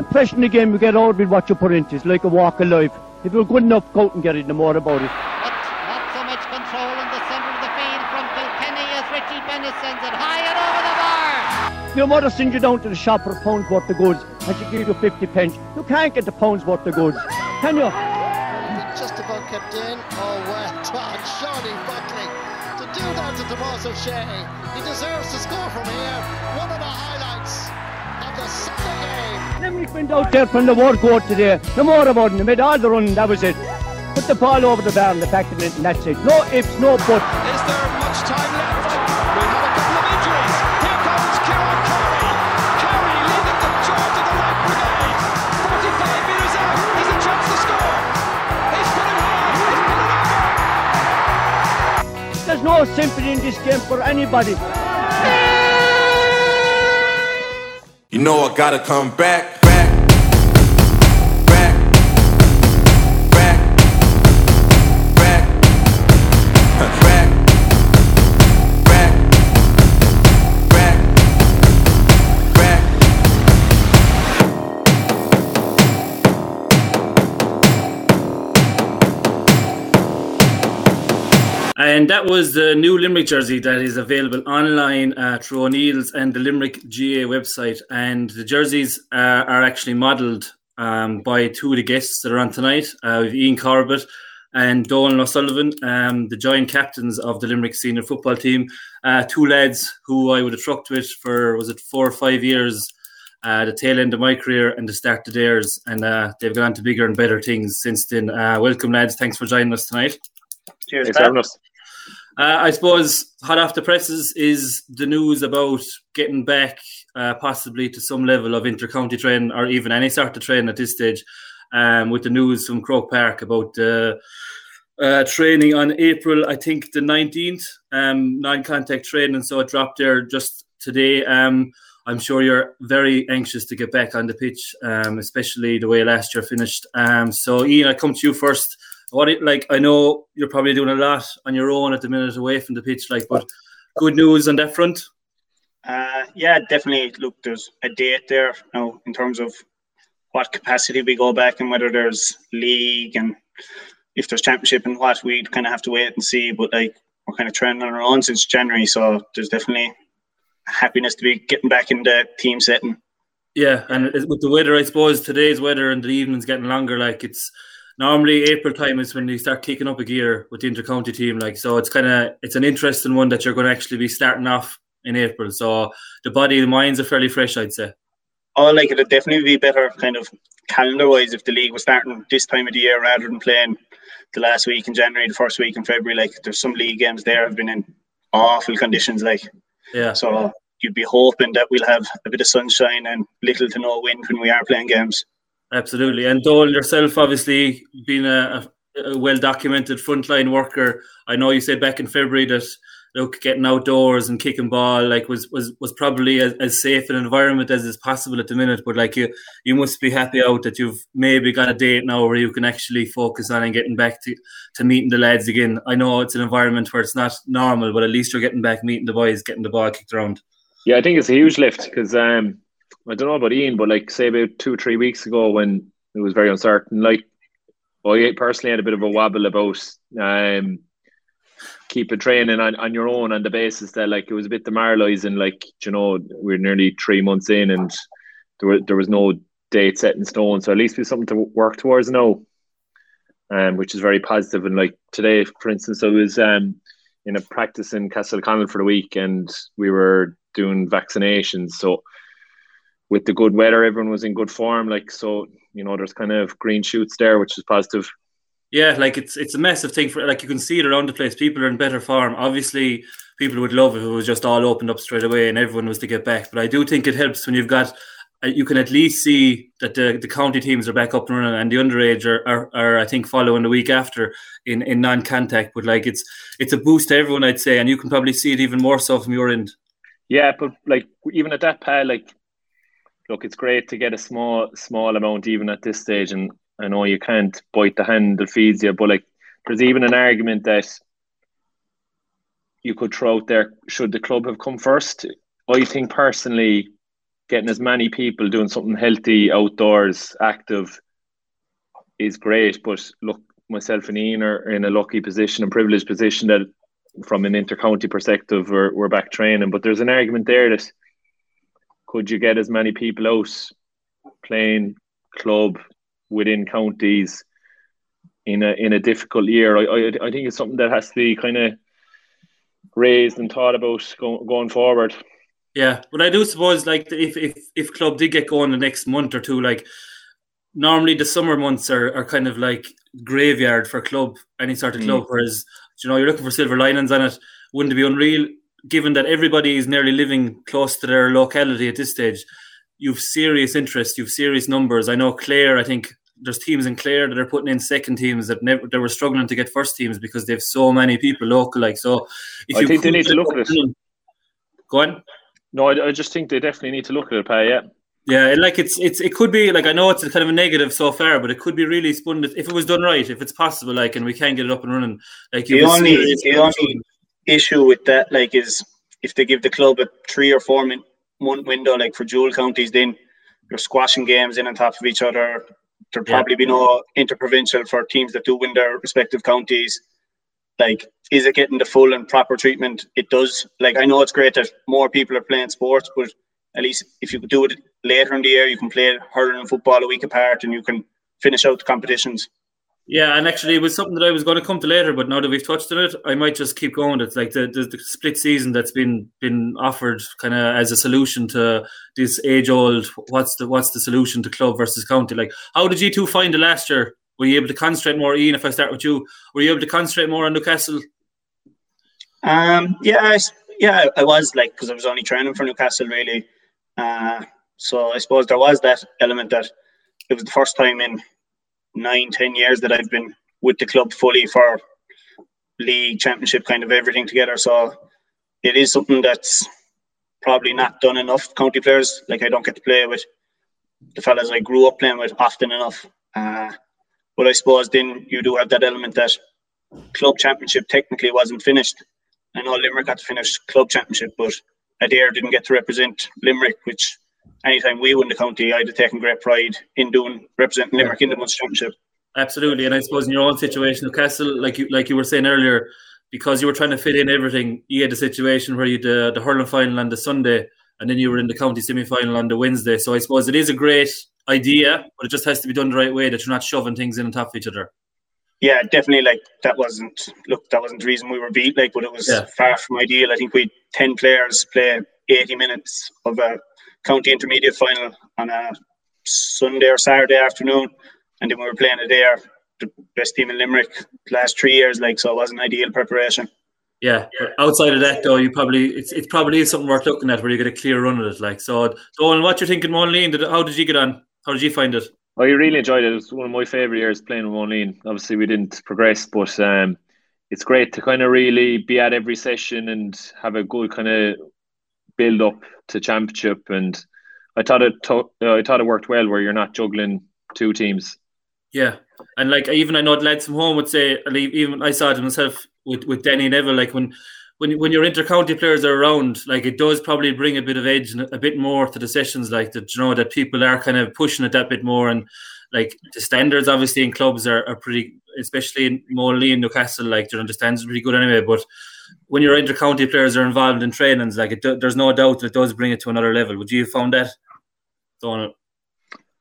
impression the game you get out with what you put into It's like a walk of life. If you're good enough, go out and get it, no more about it. But not so much control in the centre of the field from Kilkenny as Richie Bennett sends it high and over the bar. Your mother sends you down to the shop for a pound's worth of goods and she gives you 50 pence. You can't get the pound's worth of goods, can you? Just about kept in. Oh, well done, Shawnee Buckley. To do that to Tomas O'Shea, he deserves to score from here. One of the highlights Limerick went out there from the war court today. No more about it. They made all the running, that was it. Put the ball over the bar and the back of it, and that's it. No ifs, no buts. Is there much time left? We've a couple of injuries. Here comes Kieran Carey. Carey leading the charge of the right brigade. 45 metres out. He's a chance to score. He's put it high. He's put it over. There's no sympathy in this game for anybody. You know I gotta come back, back, back, And that was the new Limerick jersey that is available online uh, through O'Neill's and the Limerick GAA website. And the jerseys uh, are actually modelled um, by two of the guests that are on tonight. Uh, with Ian Corbett and Donal O'Sullivan, um, the joint captains of the Limerick senior football team. Uh, two lads who I would have trucked with for, was it four or five years, uh, the tail end of my career and the start of theirs. And uh, they've gone on to bigger and better things since then. Uh, welcome, lads. Thanks for joining us tonight. Cheers, Thanks for having us. Uh, I suppose hot off the presses is the news about getting back uh, possibly to some level of intercounty training or even any sort of training at this stage. Um, with the news from Croke Park about uh, uh, training on April, I think the 19th, um, non contact training. So it dropped there just today. Um, I'm sure you're very anxious to get back on the pitch, um, especially the way last year finished. Um, so, Ian, I come to you first what it like i know you're probably doing a lot on your own at the minute away from the pitch like but good news on that front? Uh, yeah definitely. Look there's a date there now in terms of what capacity we go back and whether there's league and if there's championship and what we'd kind of have to wait and see. But like we're kind of training on our own since january so there's definitely happiness to be getting back in the team setting. Yeah and with the weather i suppose today's weather and the evening's getting longer like it's normally April time is when you start kicking up a gear with the intercounty team. Like so, it's kind of it's an interesting one that you're going to actually be starting off in April. So the body, the minds are fairly fresh, I'd say. Oh, like it'd definitely be better, kind of calendar wise, if the league was starting this time of the year rather than playing the last week in January, the first week in February. Like there's some league games there have been in awful conditions. Like yeah, so you'd be hoping that we'll have a bit of sunshine and little to no wind when we are playing games. Absolutely. And Dole, yourself, obviously, being a, a, well documented frontline worker, I know you said back in February that look getting outdoors and kicking ball like was was was probably as, as safe an environment as is possible at the minute but like you you must be happy out that you've maybe got a date now where you can actually focus on and getting back to to meeting the lads again i know it's an environment where it's not normal but at least you're getting back meeting the boys getting the ball kicked around yeah i think it's a huge lift because um I don't know about Ian, but like say about two, or three weeks ago when it was very uncertain, like I personally had a bit of a wobble about um keeping training on, on your own on the basis that like it was a bit demoralizing, like you know, we're nearly three months in and there were, there was no date set in stone. So at least we something to work towards now. Um, which is very positive. And like today, for instance, I was um in a practice in Castleconnell for the week and we were doing vaccinations. So with the good weather, everyone was in good form. Like so, you know, there's kind of green shoots there, which is positive. Yeah, like it's it's a massive thing for like you can see it around the place. People are in better form. Obviously, people would love if it was just all opened up straight away and everyone was to get back. But I do think it helps when you've got uh, you can at least see that the, the county teams are back up and running and the underage are, are, are I think following the week after in, in non-contact but like it's it's a boost to everyone I'd say and you can probably see it even more so from your end yeah but like even at that pal like look, it's great to get a small small amount even at this stage, and I know you can't bite the hand that feeds you, but like there's even an argument that you could throw out there: should the club have come first? I think personally, getting as many people doing something healthy, outdoors, active is great. But look, myself and Ian are in a lucky position and privileged position that from an intercounty perspective we're, we're back training. But there's an argument there that could you get as many people out playing club within counties in a in a difficult year? I I, I think it's something that has to be kind of raised and thought about go, going forward. Yeah, but I do suppose like if if if club did get going the next month or two, like normally the summer months are, are kind of like graveyard for club any sort of club. Mm. Whereas you know you're looking for silver linings on it. Wouldn't it be unreal given that everybody is nearly living close to their locality at this stage? You've serious interest, you've serious numbers. I know Clare. I think there's teams in Clare that are putting in second teams that never they were struggling to get first teams because they have so many people local. Like so, if I you think they need to look at it. Mm. Go on. No, I, I, just think they definitely need to look at it, Pay, yeah. Yeah, like it's it's it could be like I know it's a kind of a negative so far, but it could be really spun if it was done right, if it's possible, like and we can get it up and running. Like the only the only issue with that, like, is if they give the club a three or four min- month window, like for dual counties, then you're squashing games in on top of each other. There'll probably yeah. be no interprovincial for teams that do win their respective counties like is it getting the full and proper treatment it does like i know it's great that more people are playing sports but at least if you do it later in the year you can play hurling and football a week apart and you can finish out the competitions yeah, and actually, it was something that I was going to come to later, but now that we've touched on it, I might just keep going. It's like the, the, the split season that's been been offered kind of as a solution to this age old. What's the what's the solution to club versus county? Like, how did you two find it last year? Were you able to concentrate more, Ian? If I start with you, were you able to concentrate more on Newcastle? Um, yeah, I, yeah, I was like because I was only training for Newcastle really. Uh, so I suppose there was that element that it was the first time in nine, ten years that I've been with the club fully for league, championship, kind of everything together. So it is something that's probably not done enough. County players, like I don't get to play with the fellas I grew up playing with often enough. Uh, but I suppose then you do have that element that club championship technically wasn't finished. I know Limerick got to finish club championship, but Adare didn't get to represent Limerick, which anytime we win the county, I'd have taken great pride in doing representing Limerick in the Munster Championship. Absolutely, and I suppose in your own situation, Newcastle, like you like you were saying earlier, because you were trying to fit in everything, you had a situation where you had the, the hurling final on the Sunday, and then you were in the county semi final on the Wednesday. So I suppose it is a great idea, but it just has to be done the right way that you're not shoving things in on top of each other. Yeah, definitely. Like that wasn't look, that wasn't the reason we were beat. Like, but it was yeah. far from ideal. I think we had ten players play eighty minutes of a county intermediate final on a Sunday or Saturday afternoon, and then we were playing it there. The best team in Limerick last three years, like so, it wasn't ideal preparation. Yeah, outside of that though, you probably it's it's probably something worth looking at where you get a clear run of it. Like so, Donal, what you're thinking, Monaleen? Did how did you get on? How did you find it? Oh, I really enjoyed it. It was one of my favourite years playing with Monaleen. Obviously, we didn't progress, but um, it's great to kind of really be at every session and have a good kind of build up to championship. And I thought it, to- uh, I thought it worked well where you're not juggling two teams. Yeah, and like even I know lads from home would say, even I saw it myself with with Denny Neville, like when when when your intercounty players are around, like it does probably bring a bit of edge and a bit more to the sessions, like that. You know that people are kind of pushing it that bit more, and like the standards obviously in clubs are, are pretty, especially in and Newcastle. Like you standards are pretty good anyway. But when your intercounty players are involved in trainings, like it, there's no doubt that it does bring it to another level. Would you have found that? Donal?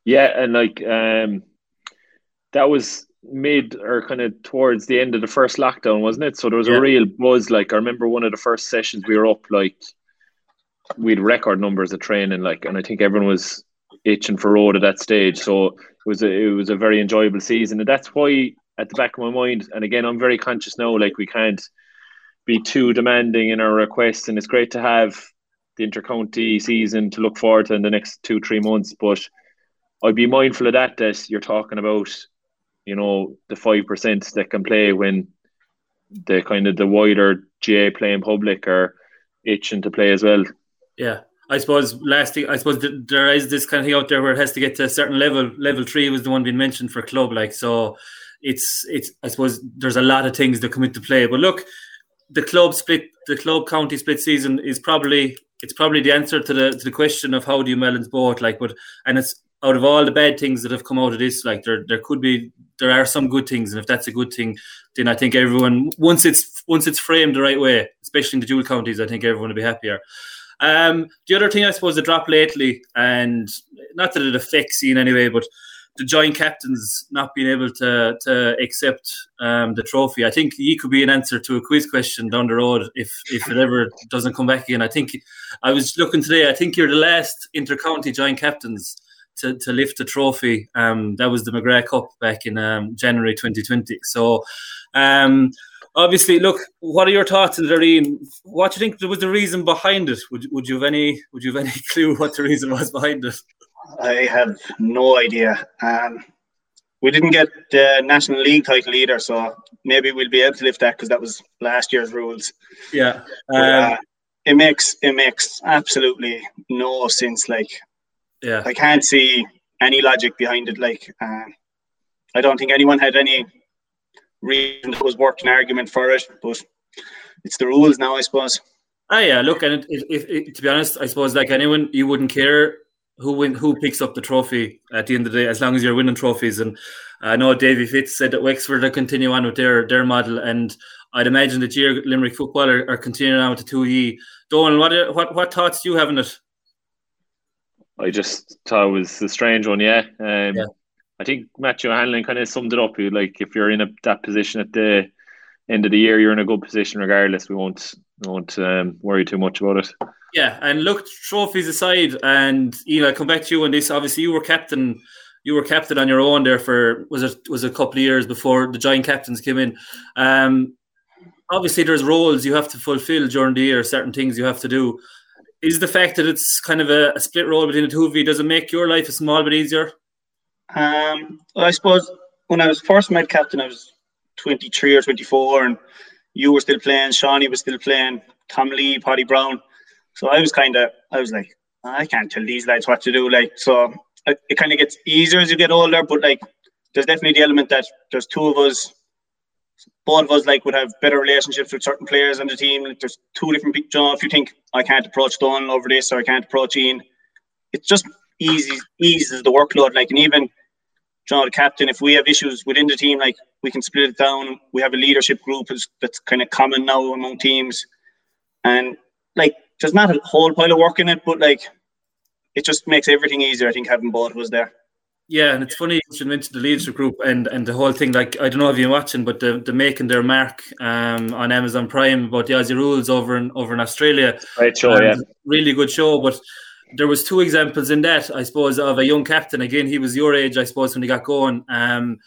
Yeah, and like um, that was mid or kind of towards the end of the first lockdown, wasn't it? So there was yeah. a real buzz. Like I remember one of the first sessions we were up, like we'd record numbers of training, like, and I think everyone was itching for road at that stage. So it was a, it was a very enjoyable season, and that's why at the back of my mind, and again, I'm very conscious now, like we can't be too demanding in our requests, and it's great to have the intercounty season to look forward to in the next two three months, but. I'd be mindful of that. That you're talking about you know the five percent that can play when the kind of the wider GAA playing public are itching to play as well. Yeah. I suppose last thing, I suppose there is this kind of thing out there where it has to get to a certain level. Level three was the one being mentioned for club, like so. It's it's. I suppose there's a lot of things that come into play. But look, the club split, the club county split season is probably it's probably the answer to the to the question of how do you balance both. Like, but and it's out of all the bad things that have come out of this, like there there could be there are some good things, and if that's a good thing, then I think everyone once it's once it's framed the right way, especially in the dual counties, I think everyone will be happier. Um, the other thing I suppose the drop lately, and not that it affects you in any way, but the joint captains not being able to to accept um, the trophy. I think he could be an answer to a quiz question down the road if if it ever doesn't come back again. I think I was looking today. I think you're the last intercounty joint captains to, to lift the trophy. Um, that was the McGrath Cup back in um, January 2020. So. Um, obviously, look. What are your thoughts, Loreen? What do you think was the reason behind it? Would, would you have any Would you have any clue what the reason was behind it? I have no idea. Um, we didn't get the National League title either, so maybe we'll be able to lift that because that was last year's rules. Yeah, um, uh, it makes it makes absolutely no sense. Like, yeah, I can't see any logic behind it. Like, uh, I don't think anyone had any reason that was worth an argument for it, but it's the rules now, I suppose. Ah, yeah. Look, and it, it, it, to be honest, I suppose like anyone, you wouldn't care who win who picks up the trophy at the end of the day, as long as you're winning trophies. And I know Davy Fitz said that Wexford are continue on with their their model, and I'd imagine that year Limerick football are, are continuing on with the two E. Donal, what what what thoughts do you have on it? I just thought it was a strange one, yeah. Um, yeah. I think Matthew Hanlon kind of summed it up. Like if you're in a, that position at the end of the year, you're in a good position regardless. We won't won't um, worry too much about it. Yeah, and look, trophies aside, and you know, I come back to you on this. Obviously, you were captain. You were captain on your own there for was it was a couple of years before the giant captains came in. Um, obviously, there's roles you have to fulfil during the year. Certain things you have to do. Is the fact that it's kind of a, a split role between the two of you does it make your life a small bit easier? Um, well, I suppose when I was first made captain, I was 23 or 24, and you were still playing, Shawnee was still playing, Tom Lee, Paddy Brown. So I was kind of, I was like, I can't tell these lads what to do. Like, so it, it kind of gets easier as you get older, but like, there's definitely the element that there's two of us, both of us like would have better relationships with certain players on the team. Like, there's two different people. You know, if you think I can't approach Don over this or I can't approach Ian, it's just easy eases the workload. Like, and even you know, the captain, if we have issues within the team, like we can split it down. We have a leadership group that's kind of common now among teams, and like there's not a whole pile of work in it, but like it just makes everything easier. I think having both was there. Yeah, and it's funny you should mention the leadership group and, and the whole thing. Like I don't know if you're watching, but the, the making their mark um, on Amazon Prime about the Aussie rules over in over in Australia. Great show, um, yeah, really good show. But there was two examples in that, I suppose, of a young captain. Again, he was your age, I suppose, when he got going. Um,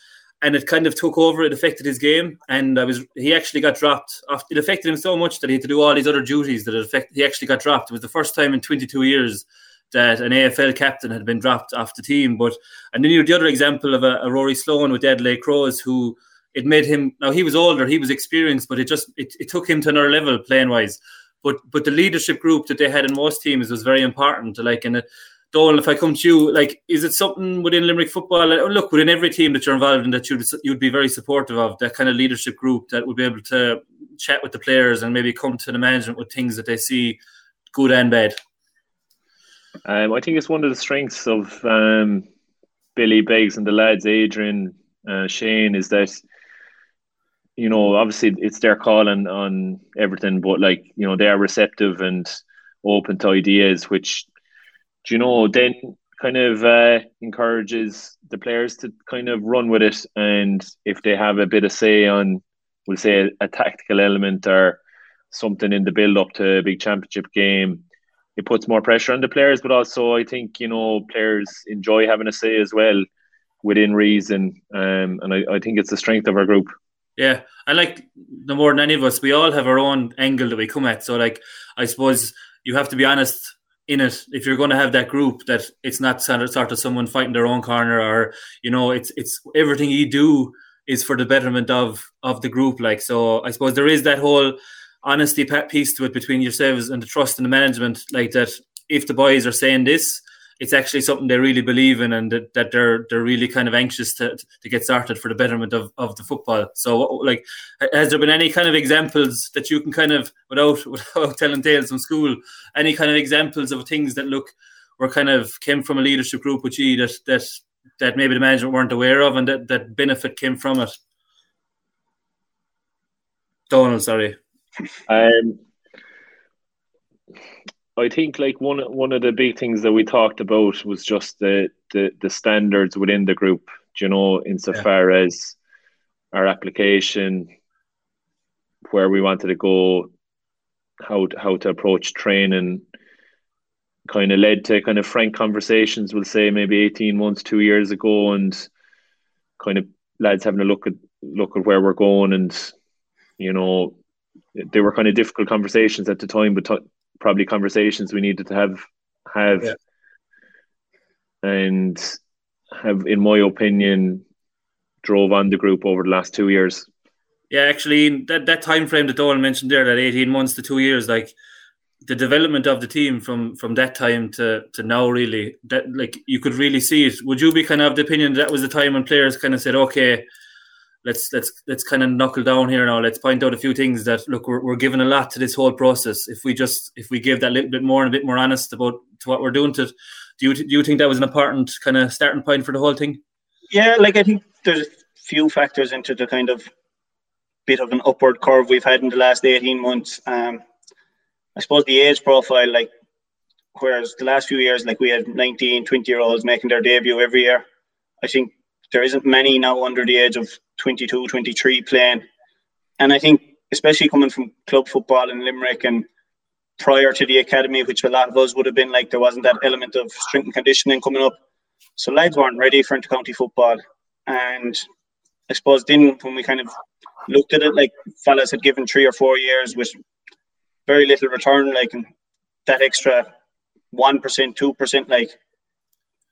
and it kind of took over. It affected his game, and I was he actually got dropped. Off it affected him so much that he had to do all these other duties. That it affect, he actually got dropped. It was the first time in 22 years that an AFL captain had been dropped off the team. But and then you had the other example of a, a Rory Sloane with Adelaide Crows, who it made him. Now he was older, he was experienced, but it just it, it took him to another level playing wise. But but the leadership group that they had in most teams was very important. Like and. Donal, if I come to you, like, is it something within Limerick football? Look, within every team that you're involved in, that you'd you'd be very supportive of that kind of leadership group that would be able to chat with the players and maybe come to the management with things that they see good and bad. Um, I think it's one of the strengths of um, Billy Beggs and the lads, Adrian, uh, Shane, is that you know obviously it's their call on, on everything, but like you know they are receptive and open to ideas, which you know, then kind of uh, encourages the players to kind of run with it. And if they have a bit of say on, we'll say, a, a tactical element or something in the build up to a big championship game, it puts more pressure on the players. But also, I think, you know, players enjoy having a say as well within reason. Um, and I, I think it's the strength of our group. Yeah, I like the more than any of us, we all have our own angle that we come at. So, like, I suppose you have to be honest in it if you're going to have that group that it's not sort of someone fighting their own corner or you know it's it's everything you do is for the betterment of of the group like so i suppose there is that whole honesty piece to it between yourselves and the trust and the management like that if the boys are saying this it's actually something they really believe in and that, that they're they're really kind of anxious to, to get started for the betterment of, of the football. So like has there been any kind of examples that you can kind of without without telling tales from school, any kind of examples of things that look were kind of came from a leadership group with you that that that maybe the management weren't aware of and that, that benefit came from it? Donal, sorry. Um I think like one one of the big things that we talked about was just the the, the standards within the group. You know, insofar yeah. as our application, where we wanted to go, how to, how to approach training, kind of led to kind of frank conversations. We'll say maybe eighteen months, two years ago, and kind of lads having a look at look at where we're going, and you know, they were kind of difficult conversations at the time, but t- probably conversations we needed to have have yeah. and have in my opinion drove on the group over the last two years yeah actually that, that time frame that Donal mentioned there that 18 months to two years like the development of the team from from that time to to now really that like you could really see it would you be kind of the opinion that was the time when players kind of said okay let's let's let's kind of knuckle down here now. Let's point out a few things that look we're, we're giving a lot to this whole process. If we just if we give that little bit more and a bit more honest about to what we're doing to, do you do you think that was an important kind of starting point for the whole thing? Yeah, like I think there's a few factors into the kind of bit of an upward curve we've had in the last 18 months. Um, I suppose the age profile, like whereas the last few years, like we had 19, 20 year olds making their debut every year. I think there isn't many now under the age of 22, 23 playing. And I think, especially coming from club football in Limerick and prior to the academy, which a lot of us would have been like, there wasn't that element of strength and conditioning coming up. So lads weren't ready for intercounty football. And I suppose then when we kind of looked at it, like fellas had given three or four years with very little return, like and that extra one percent, two percent, like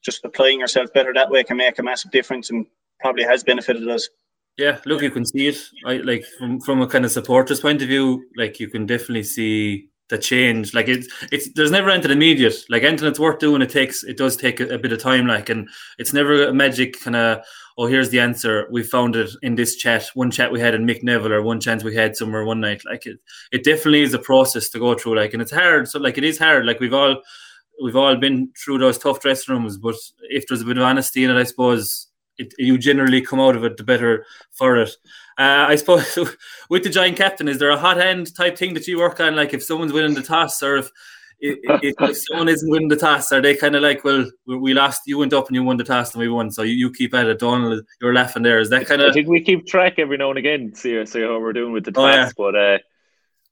just applying yourself better that way can make a massive difference and probably has benefited us. Yeah, look, you can see it. I like from from a kind of supporters point of view, like you can definitely see the change. Like it's it's there's never anything immediate. Like anything that's worth doing, it takes it does take a, a bit of time. Like and it's never a magic kind of oh here's the answer. We found it in this chat. One chat we had in Mick Neville or one chance we had somewhere one night. Like it it definitely is a process to go through. Like and it's hard. So like it is hard. Like we've all we've all been through those tough dressing rooms, but if there's a bit of honesty in it, I suppose it, you generally come out of it the better for it. Uh, I suppose with the giant captain, is there a hot end type thing that you work on? Like if someone's winning the toss, or if if, if someone isn't winning the toss, are they kind of like, well, we lost, you went up and you won the toss and we won, so you, you keep at it. Donal, you're laughing there. Is that kind of? I think we keep track every now and again, see see how we're doing with the toss, oh, yeah. but. Uh,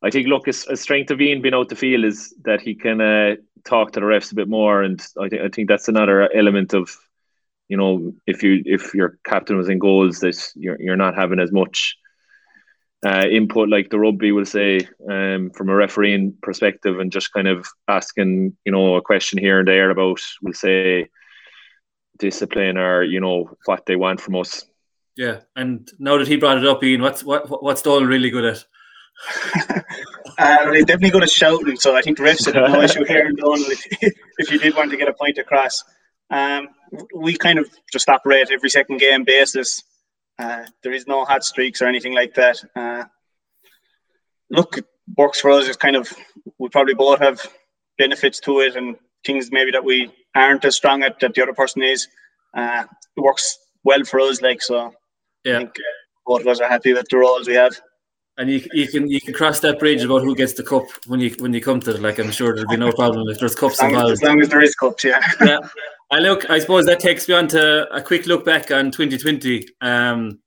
I think look, a, strength of Ian being out the field is that he can uh, talk to the refs a bit more, and I think I think that's another element of, you know, if you if your captain was in goals, this you're you're not having as much uh, input like the rugby will say um, from a refereeing perspective, and just kind of asking you know a question here and there about we'll say discipline or you know what they want from us. Yeah, and now that he brought it up, Ian, what's what what's Donal really good at? uh, he's definitely good at shouting, so I think the refs had no issue hearing Donal if, if you did want to get a point across. Um, we kind of just operate every second game basis. Uh, there is no hot streaks or anything like that. Uh, look, it works for us. It's kind of we probably both have benefits to it and things maybe that we aren't as strong at that the other person is. Uh, it works well for us, like so. Yeah. I think both of us are happy with the roles we have and you, you can you can cross that bridge about who gets the cup when you when you come to it. Like I'm sure there'll be no problem if there's cups as involved. As long as there is cups, yeah. yeah. I look. I suppose that takes me on to a quick look back on 2020. Um,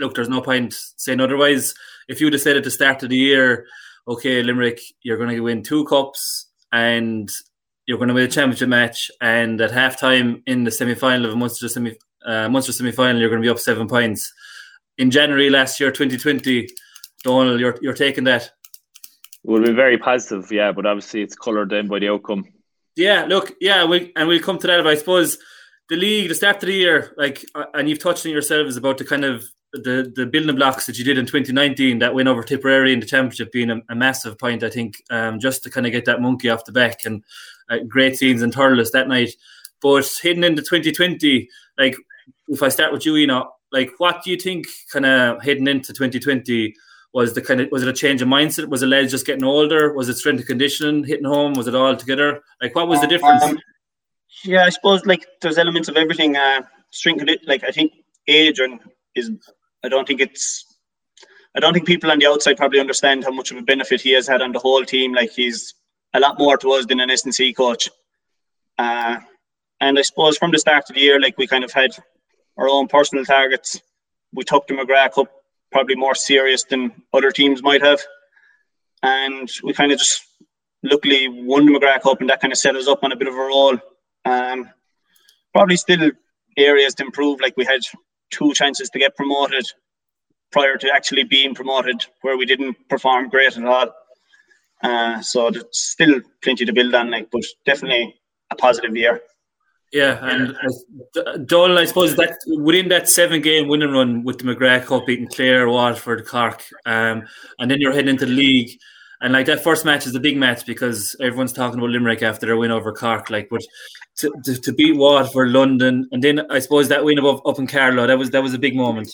look, there's no point saying otherwise. If said at the start of the year, okay, Limerick, you're going to win two cups and you're going to win a championship match, and at halftime in the semi final of a Munster semi uh, Munster semi final, you're going to be up seven points. In January last year, 2020 Donal, you're you're taking that. Will be very positive, yeah, but obviously it's coloured in by the outcome. Yeah, look, yeah, we and we'll come to that. But I suppose the league, the start of the year, like, uh, and you've touched on yourselves about the kind of the the building blocks that you did in 2019, that win over Tipperary in the championship being a, a massive point, I think, um, just to kind of get that monkey off the back and uh, great scenes in Thurles that night. But heading into 2020, like if I start with you, you know, like what do you think kind of heading into 2020 was the kind of was it a change of mindset? Was the lads just getting older? Was it strength and conditioning hitting home? Was it all together? Like what was the difference? Um, yeah, I suppose like there's elements of everything. Uh, strength, like I think age and is. I don't think it's. I don't think people on the outside probably understand how much of a benefit he has had on the whole team. Like he's a lot more to us than an S&C coach. Uh, and I suppose from the start of the year, like we kind of had our own personal targets. We took the McGrath Cup probably more serious than other teams might have. And we kind of just luckily won the McGrath Cup and that kind of set us up on a bit of a roll. Um, probably still areas to improve. Like we had two chances to get promoted prior to actually being promoted, where we didn't perform great at all. Uh, so there's still plenty to build on. Like, but definitely a positive year. Yeah, and uh, Donal, I suppose that within that seven game winning run with the McGrath Cup beating Clare, Waterford, Cork, um, and then you're heading into the league. And like that first match is a big match because everyone's talking about Limerick after their win over Cork. Like, but to, to, to beat Waterford, London, and then I suppose that win above up in Carlow, that was that was a big moment.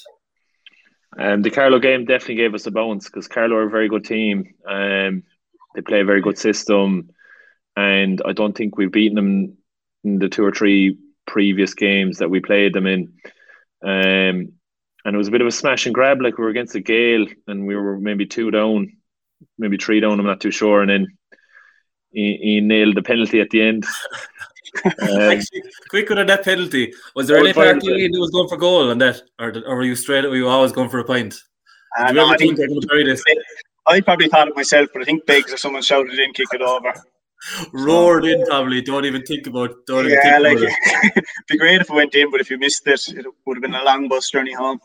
Um, the Carlow game definitely gave us a bounce because Carlow are a very good team. Um, they play a very good system, and I don't think we've beaten them the two or three previous games that we played them in. Um, and it was a bit of a smash and grab, like we were against the Gale, and we were maybe two down, maybe three down. I'm not too sure, and then he, he nailed the penalty at the end. um, quick on that penalty. Was there any part of you that was going for goal on that, or, or were you straight? Were you always going for a point? Uh, no, I, think, I probably thought it myself, but I think Beggs or someone shouted in, kick it over roared in probably. Don't even think about. Don't yeah, like it. be great if it went in, but if you missed it, it would have been a long bus journey home.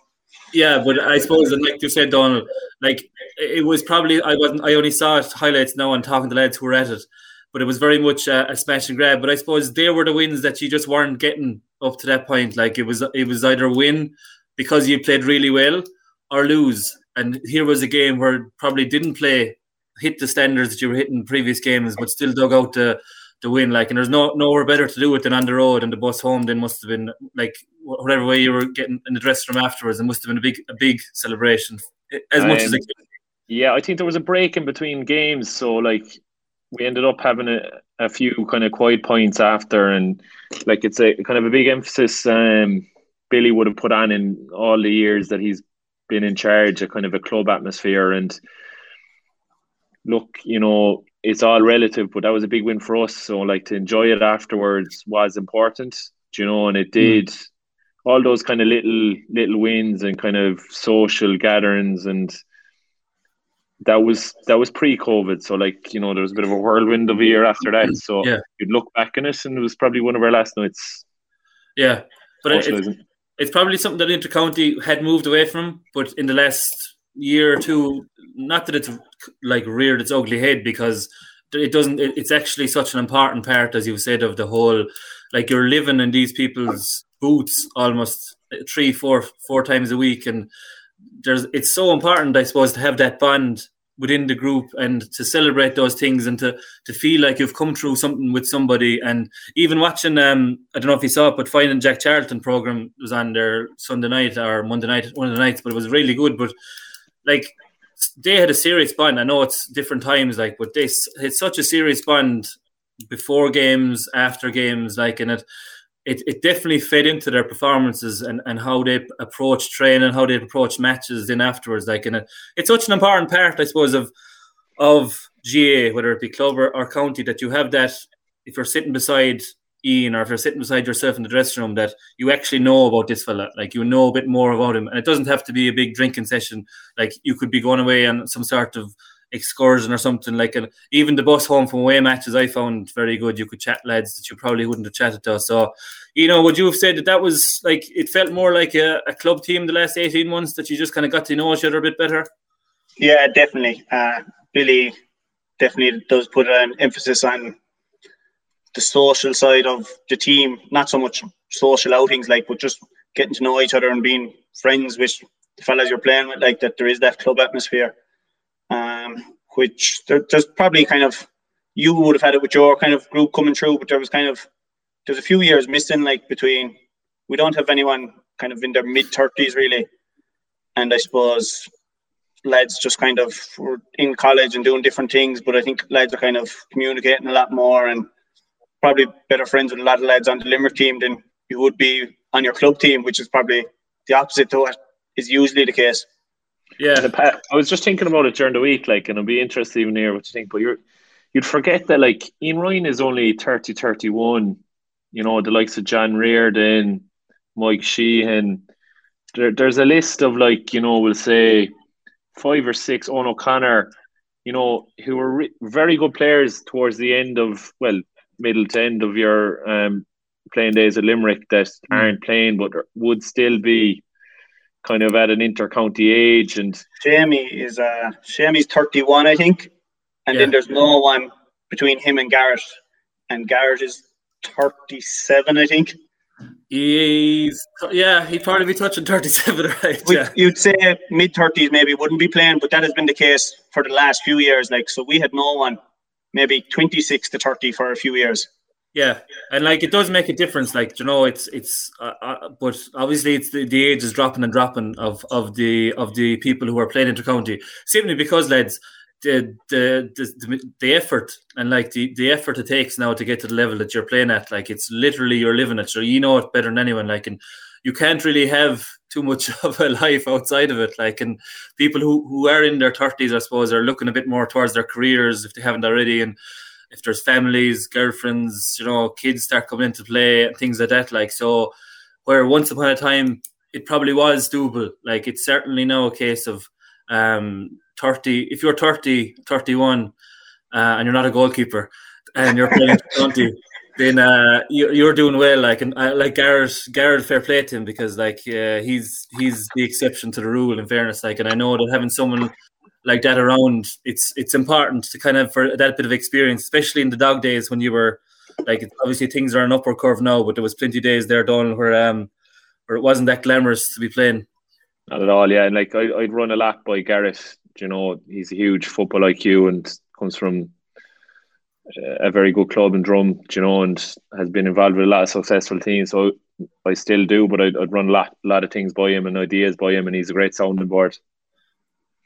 Yeah, but I suppose, and like you said, Donal, like it was probably I wasn't. I only saw it highlights now and talking to lads who were at it, but it was very much a, a smash and grab. But I suppose they were the wins that you just weren't getting up to that point. Like it was, it was either win because you played really well or lose. And here was a game where probably didn't play hit the standards that you were hitting previous games, but still dug out the the win. Like, and there's no nowhere better to do it than on the road. And the bus home then must have been like whatever way you were getting in the dressing room afterwards. It must have been a big a big celebration as much um, as it could. Yeah, I think there was a break in between games, so like we ended up having a, a few kind of quiet points after, and like it's a kind of a big emphasis. Um, Billy would have put on in all the years that he's been in charge, a kind of a club atmosphere and look, you know, it's all relative, but that was a big win for us. So like to enjoy it afterwards was important, you know, and it hmm. did mm. all those kind of little little wins and kind of social gatherings and that was that was pre-COVID. So like, you know, there was a bit of a whirlwind of a year after that. So yeah. you'd look back on it and it was probably one of our last nights. Yeah. But it, it's, it's probably something that Intercounty had moved away from, but in the last year or two, not that it's like reared its ugly head because it doesn't. It's actually such an important part, as you said, of the whole. Like you're living in these people's boots almost three, four, four times a week, and there's. It's so important, I suppose, to have that bond within the group and to celebrate those things and to to feel like you've come through something with somebody and even watching um I don't know if you saw it but finding Jack Charlton program was on there Sunday night or Monday night one of the nights but it was really good but like they had a serious bond. I know it's different times, like, but they had such a serious bond before games, after games, like, and it, it, it definitely fed into their performances and, and how they approach training, how they approach matches. Then afterwards, like, and it, it's such an important part, I suppose, of of GAA, whether it be club or, or county, that you have that. If you're sitting beside Ian or if you're sitting beside yourself in the dressing room that you actually know about this fella, like you know a bit more about him. And it doesn't have to be a big drinking session. Like you could be going away on some sort of excursion or something like and even the bus home from away matches I found very good. You could chat lads that you probably wouldn't have chatted to. So, you know, would you have said that that was like it felt more like a, a club team the last 18 months that you just kind of got to know each other a bit better? Yeah, definitely. Uh, Billy definitely does put an emphasis on the social side of the team, not so much social outings like, but just getting to know each other and being friends with the fellas you're playing with, like that there is that club atmosphere. Um, which there, there's probably kind of you would have had it with your kind of group coming through, but there was kind of there's a few years missing, like between we don't have anyone kind of in their mid thirties really, and I suppose lads just kind of were in college and doing different things. But I think lads are kind of communicating a lot more and probably better friends with a lot of lads on the Limerick team than you would be on your club team, which is probably the opposite to what is usually the case. Yeah, I was just thinking about it during the week, like, and I'd be interested even hear what you think. But you're, you'd forget that, like, Ian Ryan is only 30, 31. You know, the likes of John Reardon, Mike Sheehan. There, there's a list of, like, you know, we'll say five or six, Owen O'Connor, you know, who were re- very good players towards the end of, well, middle to end of your um, playing days at Limerick that mm. aren't playing but would still be kind of at an inter-county age and Jamie is uh Jamie's 31 I think and yeah. then there's no one between him and Garrett and Garrett is 37 I think He's yeah, he'd probably be touching thirty-seven, right? Yeah. You'd say mid thirties maybe wouldn't be playing, but that has been the case for the last few years. Like so, we had no one, maybe twenty-six to thirty for a few years. Yeah, and like it does make a difference. Like you know, it's it's, uh, uh, but obviously it's the, the age is dropping and dropping of of the of the people who are playing intercounty. Simply because lads, the, the the the effort and like the the effort it takes now to get to the level that you're playing at, like it's literally you're living it. So you know it better than anyone. Like and you can't really have too much of a life outside of it. Like and people who who are in their thirties, I suppose, are looking a bit more towards their careers if they haven't already and if there's families, girlfriends, you know, kids start coming into play and things like that. Like so, where once upon a time it probably was doable. Like it's certainly now a case of um, 30. If you're 30, 31, uh, and you're not a goalkeeper, and you're playing 20, then uh, you, are doing well. Like and uh, like Garrett, Garrett, fair play to him because like uh, he's he's the exception to the rule. In fairness, like, and I know that having someone like that around, it's it's important to kind of for that bit of experience, especially in the dog days when you were like obviously things are an upward curve now, but there was plenty of days there done where um where it wasn't that glamorous to be playing. Not at all, yeah. And like I, would run a lap by Garrett. You know, he's a huge football IQ and comes from a very good club in Drum. You know, and has been involved with a lot of successful teams. So I still do, but I'd, I'd run a lot, lot of things by him and ideas by him, and he's a great sounding board.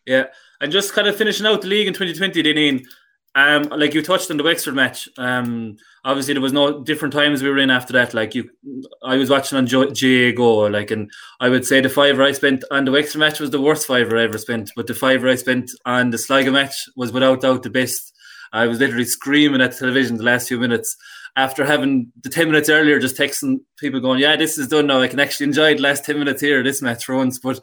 Yeah, and just kind of finishing out the league in 2020, Dineen, um, like you touched on the Wexford match. Um, obviously there was no different times we were in after that. Like you, I was watching on GAA Go, like, and I would say the fiver I spent on the Wexford match was the worst fiver I ever spent, but the fiver I spent on the Sligo match was without doubt the best. I was literally screaming at the television the last few minutes after having the 10 minutes earlier just texting people going yeah this is done now i can actually enjoy the last 10 minutes here this match once but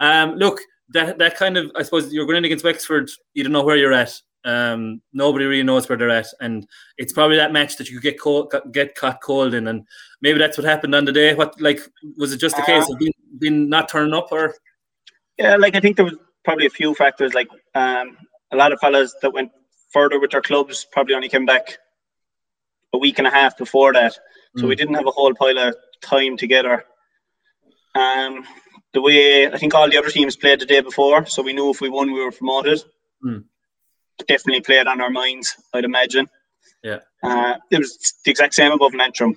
um, look that that kind of I suppose you're going in against Wexford. You don't know where you're at. Um, nobody really knows where they're at, and it's probably that match that you get cold, get caught cold in, and maybe that's what happened on the day. What like was it just a case of being, being not turning up, or? Yeah, like I think there was probably a few factors. Like um, a lot of fellas that went further with their clubs probably only came back a week and a half before that, so mm. we didn't have a whole pile of time together. Um, the way I think all the other teams played the day before, so we knew if we won, we were promoted. Mm. Definitely played on our minds, I'd imagine. Yeah. Uh, it was the exact same above Antrim.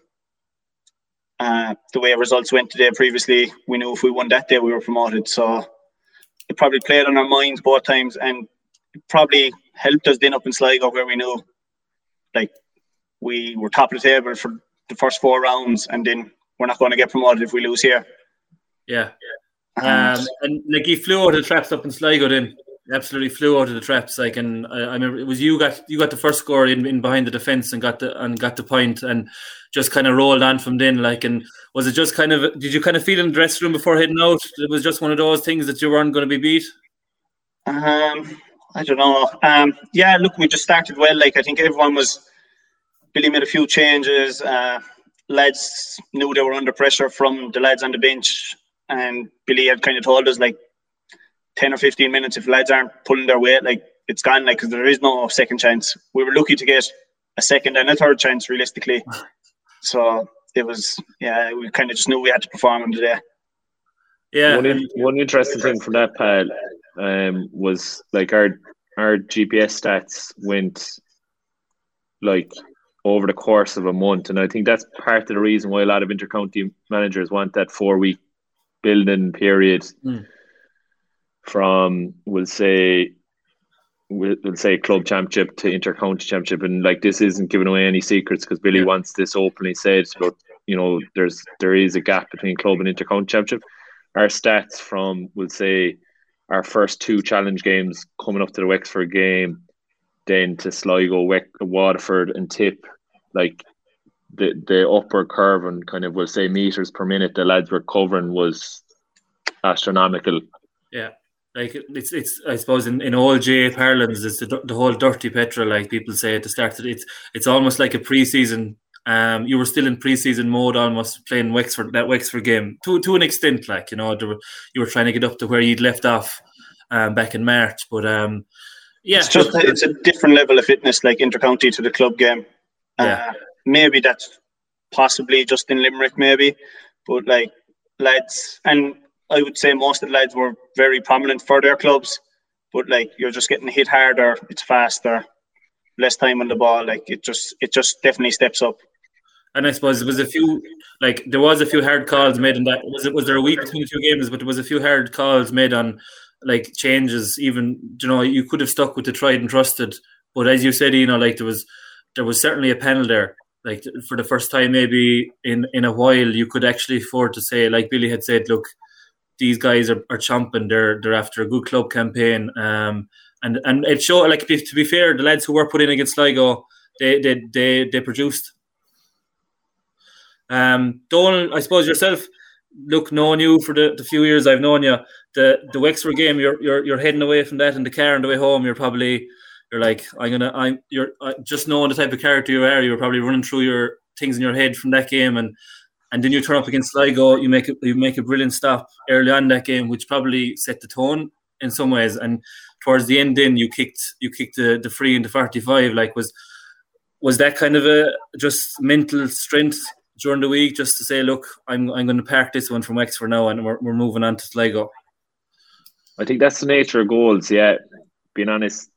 Uh, the way results went today previously, we knew if we won that day, we were promoted. So it probably played on our minds both times, and probably helped us then up in Sligo where we knew, like, we were top of the table for the first four rounds, and then we're not going to get promoted if we lose here. Yeah. Um, and like he flew out of the traps up in Sligo then. Absolutely flew out of the traps. Like and I, I remember it was you got you got the first score in, in behind the defence and got the and got the point and just kind of rolled on from then. Like and was it just kind of did you kind of feel in the dressing room before heading out? It was just one of those things that you weren't going to be beat. Um, I don't know. Um, yeah, look, we just started well. Like I think everyone was. Billy made a few changes. Uh, lads knew they were under pressure from the lads on the bench and Billy had kind of told us like 10 or 15 minutes if lads aren't pulling their weight like it's gone like because there is no second chance we were lucky to get a second and a third chance realistically so it was yeah we kind of just knew we had to perform on the day yeah one, in, one interesting thing from that pal um, was like our our GPS stats went like over the course of a month. And I think that's part of the reason why a lot of intercounty managers want that four week building period Mm. from, we'll say, we'll, we'll say club championship to intercounty championship. And like this isn't giving away any secrets because Billy Yeah. wants this openly said. But you know, there's there is a gap between club and intercounty championship. Our stats from, we'll say, our first two challenge games coming up to the Wexford game, then to Sligo, Weck, Waterford, and Tip, like the the upper curve and kind of we'll say meters per minute the lads were covering was astronomical. Yeah, like it's it's I suppose in, in all J parlance it's the, the whole dirty petrol like people say at the start. it. It's it's almost like a preseason. Um, you were still in preseason mode, almost playing Wexford that Wexford game to to an extent. Like you know, there were, you were trying to get up to where you'd left off um, back in March. But um, yeah, It's just it's a different level of fitness, like intercounty to the club game. Yeah. Uh, maybe that's possibly just in Limerick, maybe, but like lads, and I would say most of the lads were very prominent for their clubs. But like you're just getting hit harder, it's faster, less time on the ball. Like it just it just definitely steps up. And I suppose there was a few, like there was a few hard calls made in that. Was it was there a week between the two games? But there was a few hard calls made on like changes. Even you know you could have stuck with the tried and trusted. But as you said, you know, like there was there was certainly a panel there. Like for the first time, maybe in in a while, you could actually afford to say, like Billy had said, look, these guys are, are chomping. They're they're after a good club campaign. Um, and and it showed like to be fair, the lads who were put in against Sligo, they they they, they produced. Um, Donal, I suppose yourself, look, knowing you for the, the few years I've known you, the the Wexford game, you're you're you're heading away from that in the car on the way home. You're probably you're like I'm gonna I'm you're uh, just knowing the type of character you are. You're probably running through your things in your head from that game, and and then you turn up against Sligo. You make a, you make a brilliant stop early on that game, which probably set the tone in some ways. And towards the end, then you kicked you kicked the the free into 45. Like was was that kind of a just mental strength during the week just to say, look, I'm I'm going to park this one from Wexford now, and we're, we're moving on to Sligo. I think that's the nature of goals. Yeah, being honest,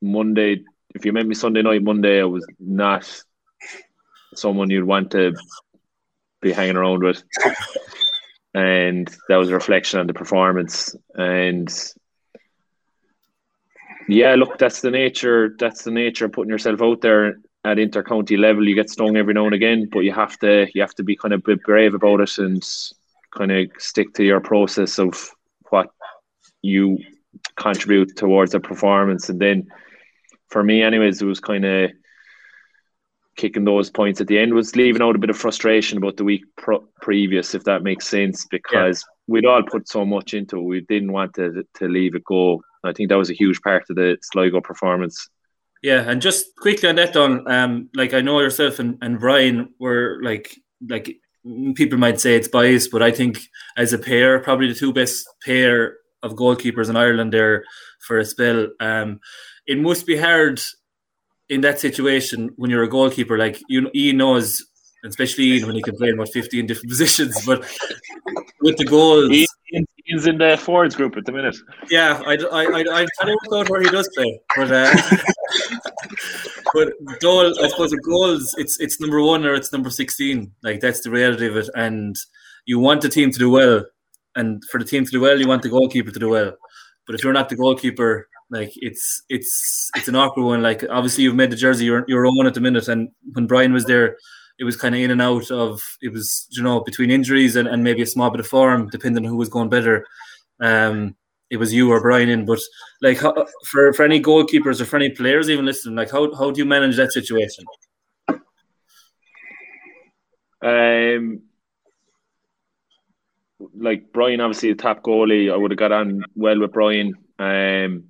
Monday. If you met me Sunday night, Monday, I was not someone you'd want to be hanging around with, and that was a reflection on the performance. And yeah, look, that's the nature. That's the nature of putting yourself out there at intercounty level. You get stung every now and again, but you have to you have to be kind of bit brave about it and kind of stick to your process of what you contribute towards a performance. And then for me, anyways, it was kind of kicking those points at the end was leaving out a bit of frustration about the week pro- previous, if that makes sense, because we'd all put so much into it. We didn't want to to leave it go. I think that was a huge part of the Sligo performance. Yeah, and just quickly on that, Don. Um, like I know yourself and, and Brian were like like people might say it's biased, but I think as a pair, probably the two best pair of goalkeepers in Ireland there for a spell. Um, it must be hard in that situation when you're a goalkeeper. Like you, Ian knows, especially Ian when he can play in what fifteen different positions, but with the goals, Ian's in the forwards group at the minute. yeah, I, I, I, trying to work where he does play, but uh, but goal, I suppose the goals, it's it's number one or it's number sixteen. Like that's the reality of it, and you want the team to do well, and for the team to do well, you want the goalkeeper to do well. But if you're not the goalkeeper, like it's it's it's an awkward one. Like obviously you've made the jersey your your own at the minute, and when Brian was there, it was kind of in and out of it was you know between injuries and, and maybe a small bit of form, depending on who was going better. Um, it was you or Brian in, but like how, for for any goalkeepers or for any players even listening, like how how do you manage that situation? Um, like Brian, obviously the top goalie. I would have got on well with Brian. Um,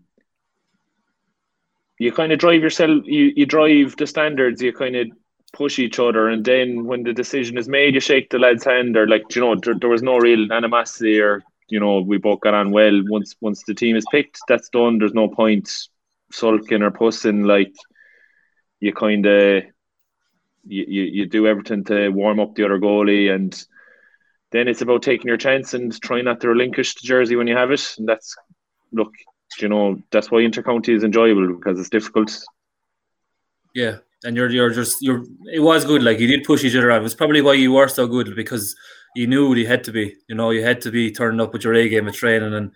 you kind of drive yourself. You you drive the standards. You kind of push each other, and then when the decision is made, you shake the lad's hand, or like you know, there, there was no real animosity, or you know, we both got on well. Once once the team is picked, that's done. There's no point sulking or pussing. Like you kind of you, you, you do everything to warm up the other goalie and then it's about taking your chance and trying not to relinquish the jersey when you have it. And that's look, you know, that's why intercounty is enjoyable because it's difficult. Yeah, and you're you're just you're. It was good. Like you did push each other on. It was probably why you were so good because you knew you had to be. You know, you had to be turning up with your A game of training and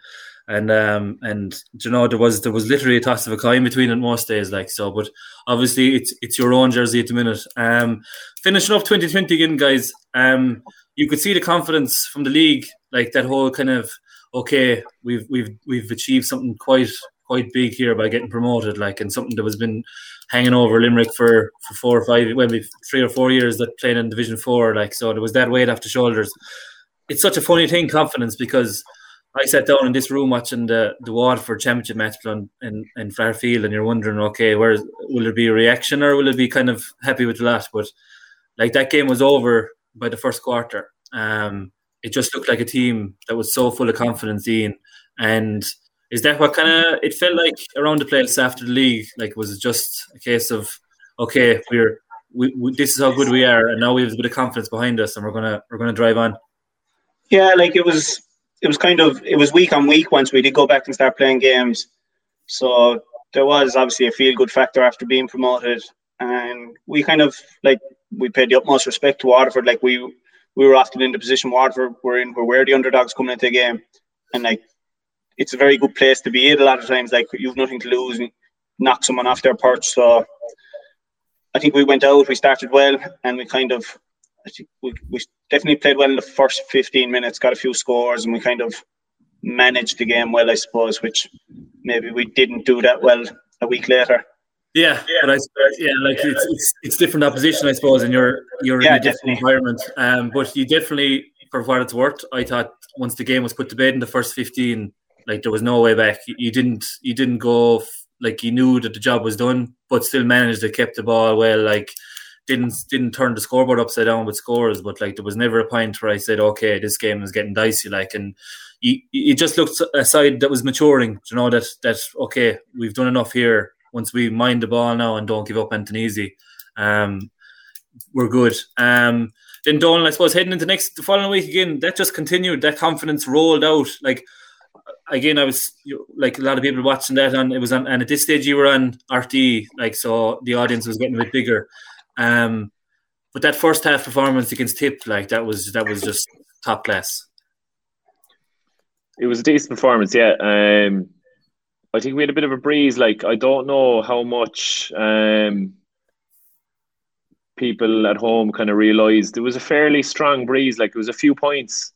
and um and you know there was there was literally a toss of a coin between it most days like so but obviously it's it's your own jersey at the minute um finishing up 2020 again guys um you could see the confidence from the league like that whole kind of okay we've we've we've achieved something quite quite big here by getting promoted like and something that was been hanging over Limerick for for four or five maybe three or four years that playing in division four like so there was that weight off the shoulders it's such a funny thing confidence because I sat down in this room watching the the Waterford Championship match in in, in Fraher Field, and you're wondering, okay, where will there be a reaction or will it be kind of happy with the lot? But like that game was over by the first quarter. Um, it just looked like a team that was so full of confidence, Ian. And is that what kind of it felt like around the place after the league? Like was it just a case of okay, we're we, we, this is how good we are, and now we have a bit of confidence behind us, and we're gonna we're gonna drive on. Yeah, like it was it was kind of it was week on week once we did go back and start playing games. So there was obviously a feel good factor after being promoted, and we kind of like we paid the utmost respect to Waterford. Like we we were often in the position Waterford were in where we're the underdogs coming into the game, and like it's a very good place to be in a lot of times. Like you've nothing to lose and knock someone off their perch. So I think we went out, we started well, and we kind of I think we, we definitely played well in the first 15 minutes, got a few scores, and we kind of managed the game well, I suppose, which maybe we didn't do that well a week later. Yeah, yeah, but I, yeah, like it's, it's it's different opposition, I suppose, and you're you're Yeah, in a different definitely. environment. Um, but you definitely, for what it's worth, I thought once the game was put to bed in the first fifteen, like there was no way back. You, didn't you didn't go f- like you knew that the job was done, but still managed to keep the ball well. Like didn't didn't turn the scoreboard upside down with scores, but like there was never a point where I said, okay, this game is getting dicey. Like and you, you just looked a side that was maturing. You know that that okay, we've done enough here. Once we mind the ball now and don't give up anything easy, um, we're good. Um, then Donal, I suppose heading into next the following week again, that just continued. That confidence rolled out. Like again, I was like a lot of people watching that, and it was on. And at this stage, you were on RT, like so the audience was getting a bit bigger. Um, but that first half performance against Tip, like that was that was just top class. It was a decent performance, yeah. Um, I think we had a bit of a breeze. Like I don't know how much um, people at home kind of realised it was a fairly strong breeze. Like it was a few points,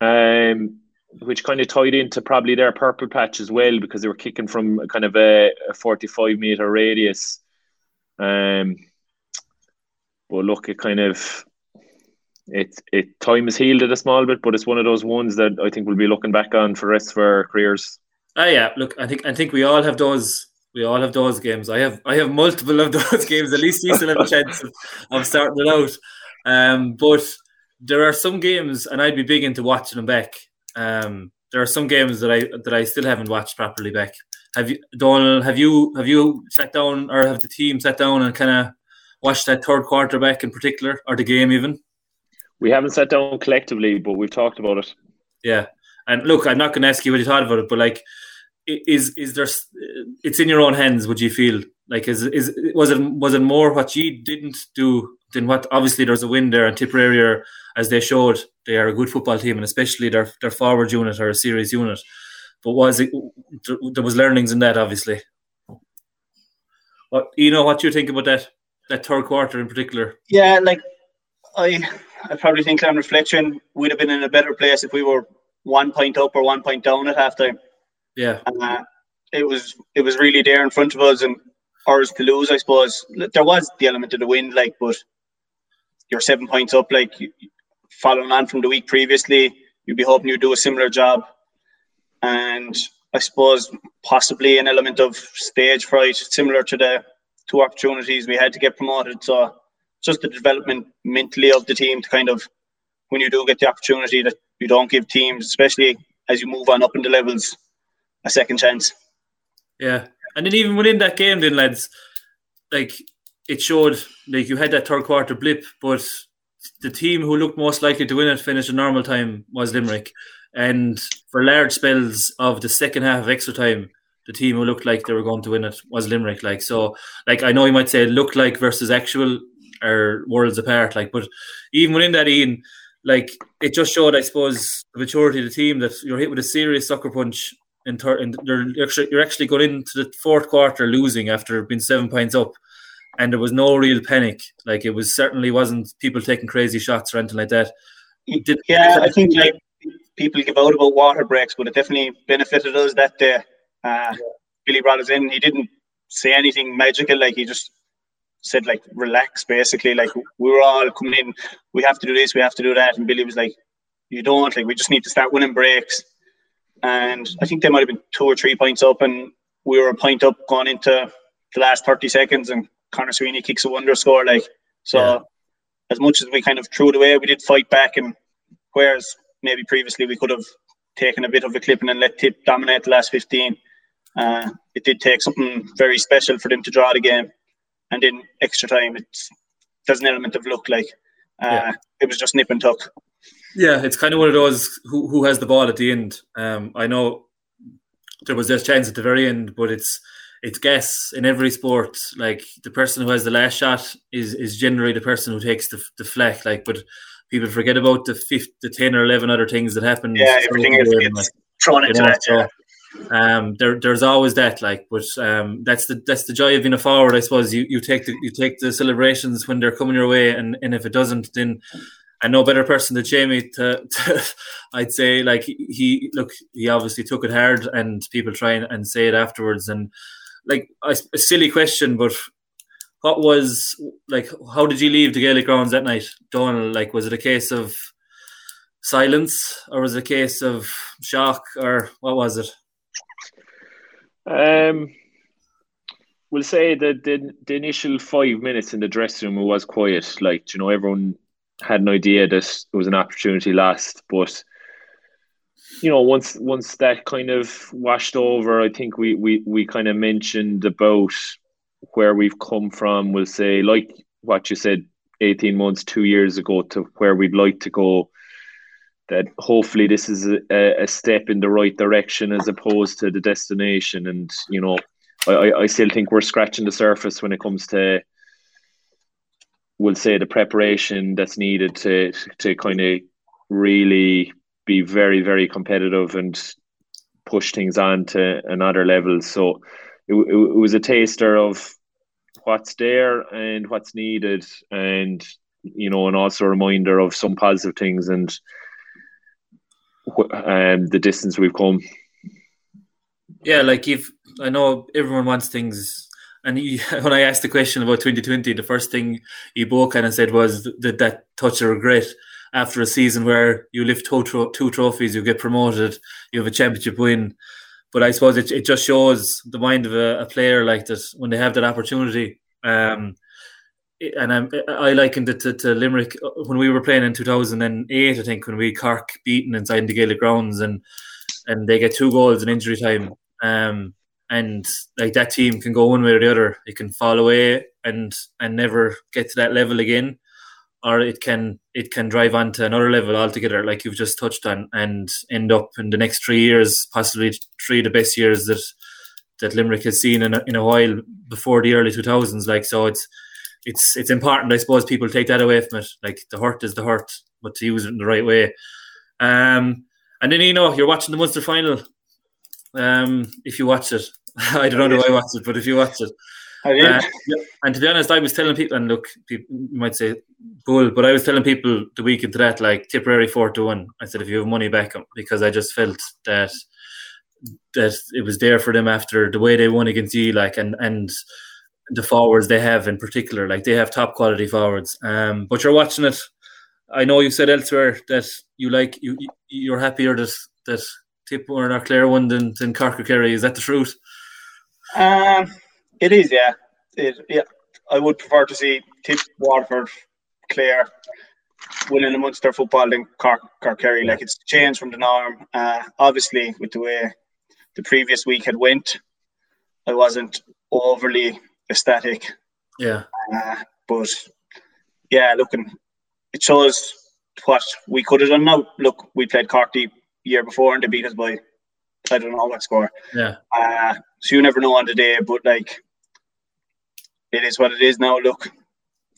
um, which kind of tied into probably their purple patch as well because they were kicking from kind of a, a forty-five meter radius. Um, but look, it kind of it it time has healed it a small bit, but it's one of those ones that I think we'll be looking back on for rest of our careers. Ah, yeah. Look, I think I think we all have those. We all have those games. I have I have multiple of those games. At least we still have a chance of, of starting it out. Um, but there are some games, and I'd be big into watching them back. Um, there are some games that I that I still haven't watched properly back. Have you, Donal? Have you have you sat down, or have the team sat down and kind of watched that third quarter back in particular, or the game even? We haven't sat down collectively, but we've talked about it. Yeah, and look, I'm not going to ask you what you thought about it, but like, is is there? s- It's in your own hands. Would you feel like is is was it was it more what you didn't do than what? Obviously, there's a win there, and Tipperary, are, as they showed, they are a good football team, and especially their their forward unit are a serious unit. But was it? There was learnings in that, obviously. What you know? What you think about that that third quarter in particular? Yeah, like I, I probably think on reflection, we'd have been in a better place if we were one point up or one point down at halftime. Yeah, Uh, it was it was really there in front of us and ours to lose, I suppose. There was the element of the wind, like, but you're seven points up, like following on from the week previously, you'd be hoping you'd do a similar job. And I suppose possibly an element of stage fright, similar to the two opportunities we had to get promoted. So just the development mentally of the team to kind of when you do get the opportunity that you don't give teams, especially as you move on up in the levels, a second chance. Yeah, and then even within that game, then lads, like it showed like you had that third quarter blip, but the team who looked most likely to win it finished in normal time was Limerick, and for large spells of the second half of extra time, the team who looked like they were going to win it was Limerick. Like so, like I know you might say looked like versus actual are worlds apart. Like, but even within that, Ian, like it just showed, I suppose, the maturity of the team that you're hit with a serious sucker punch in third, and you're actually, you're actually going into the fourth quarter losing after being seven points up, and there was no real panic. Like it was certainly wasn't people taking crazy shots or anything like that. Did, yeah, I think like people give out about water breaks, but it definitely benefited us that day. Uh, Billy brought us in. He didn't say anything magical. Like he just said, like relax. Basically, like we were all coming in. We have to do this. We have to do that. And Billy was like, "You don't. Like we just need to start winning breaks." And I think they might have been two or three points up, and we were a point up going into the last thirty seconds, and Conor Sweeney kicks a wonder score. Like so. Yeah. As much as we kind of threw it away, we did fight back, and whereas maybe previously we could have taken a bit of a clipping and let Tip dominate the last 15. Uh, it did take something very special for them to draw the game. And in extra time, it's, there's an element of luck. Like uh, yeah. it was just nip and tuck. Yeah, it's kind of one of those who, who has the ball at the end. Um, I know there was this chance at the very end, but it's it's guess in every sport. Like the person who has the last shot is is generally the person who takes the the fleck. Like, but people forget about the fifth, the ten or eleven other things that happen. Yeah, everything gets like, thrown into know, that. Yeah. um, there, there's always that, like, but um, that's the that's the joy of being a forward, I suppose. You you take the you take the celebrations when they're coming your way, and, and if it doesn't, then and no better person than Jamie to, to, I'd say like he look he obviously took it hard and people try and, and say it afterwards and like a, a silly question but what was like how did you leave the Gaelic grounds that night Donal like was it a case of silence or was it a case of shock or what was it? Um we'll say that the, the initial five minutes in the dressing room was quiet. Like you know everyone had an idea that it was an opportunity last but you know once once that kind of washed over i think we we, we kind of mentioned about where we've come from, we'll say, like what you said 18 months, two years ago, to where we'd like to go, that hopefully this is a, a step in the right direction as opposed to the destination. And, you know, I, I still think we're scratching the surface when it comes to, we'll say, the preparation that's needed to, to kind of really be very, very competitive and push things on to another level. So, it, it, it was a taster of what's there and what's needed, and you know, and also a reminder of some positive things and um, the distance we've come. Yeah, like if I know everyone wants things, and he, when I asked the question about 2020, the first thing you both kind of said was that that touch of regret after a season where you lift two, tro- two trophies, you get promoted, you have a championship win, but I suppose it, it just shows the mind of a, a player like this when they have that opportunity. Um, and I'm, I likened it to, to, Limerick uh, when we were playing in 2008, I think, when we Cork beaten inside the Gaelic grounds and and they get two goals in injury time. Um, and like that team can go one way or the other. It can fall away and and never get to that level again or it can it can drive on to another level altogether, like you've just touched on, and end up in the next three years, possibly three of the best years that that Limerick has seen in a, in a while before the early two thousands. Like so, it's it's it's important, I suppose, people take that away from it. Like the hurt is the hurt, but to use it in the right way. Um, and then you know you're watching the Munster final. Um, if you watch it, I don't know if I watched it, but if you watch it, uh, and to be honest, I was telling people, and look, people might say bull, but I was telling people the week into that, like Tipperary four to one. I said if you have money back them because I just felt that that it was there for them after the way they won against you, like and and the forwards they have in particular, like they have top quality forwards. Um, but you're watching it. I know you said elsewhere that you like you you're happier that that Tipperary and Clare won than than Cork or Kerry. Is that the truth? Um it is, yeah. It, yeah. I would prefer to see Tip, Waterford, Clare winning the Munster football than Cork, Cork Kerry. Like it's changed from the norm. Uh, obviously, with the way the previous week had went, I wasn't overly ecstatic. Yeah. Uh, but yeah, looking, it shows what we could have done. Now, look, we played Cork the year before and they beat us by I don't know what score. Yeah. Uh, so you never know on the day, but like it is what it is now. Look,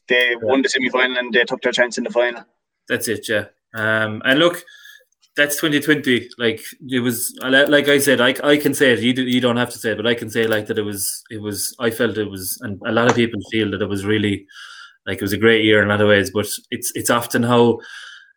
they yeah. won the semi final and they took their chance in the final. That's it, yeah. Um, and look, that's 2020. Like it was, like I said, I, I can say it. You, do, you don't have to say it, but I can say like that. It was, it was. I felt it was, and a lot of people feel that it was really, like it was a great year in a lot of ways. But it's, it's often how,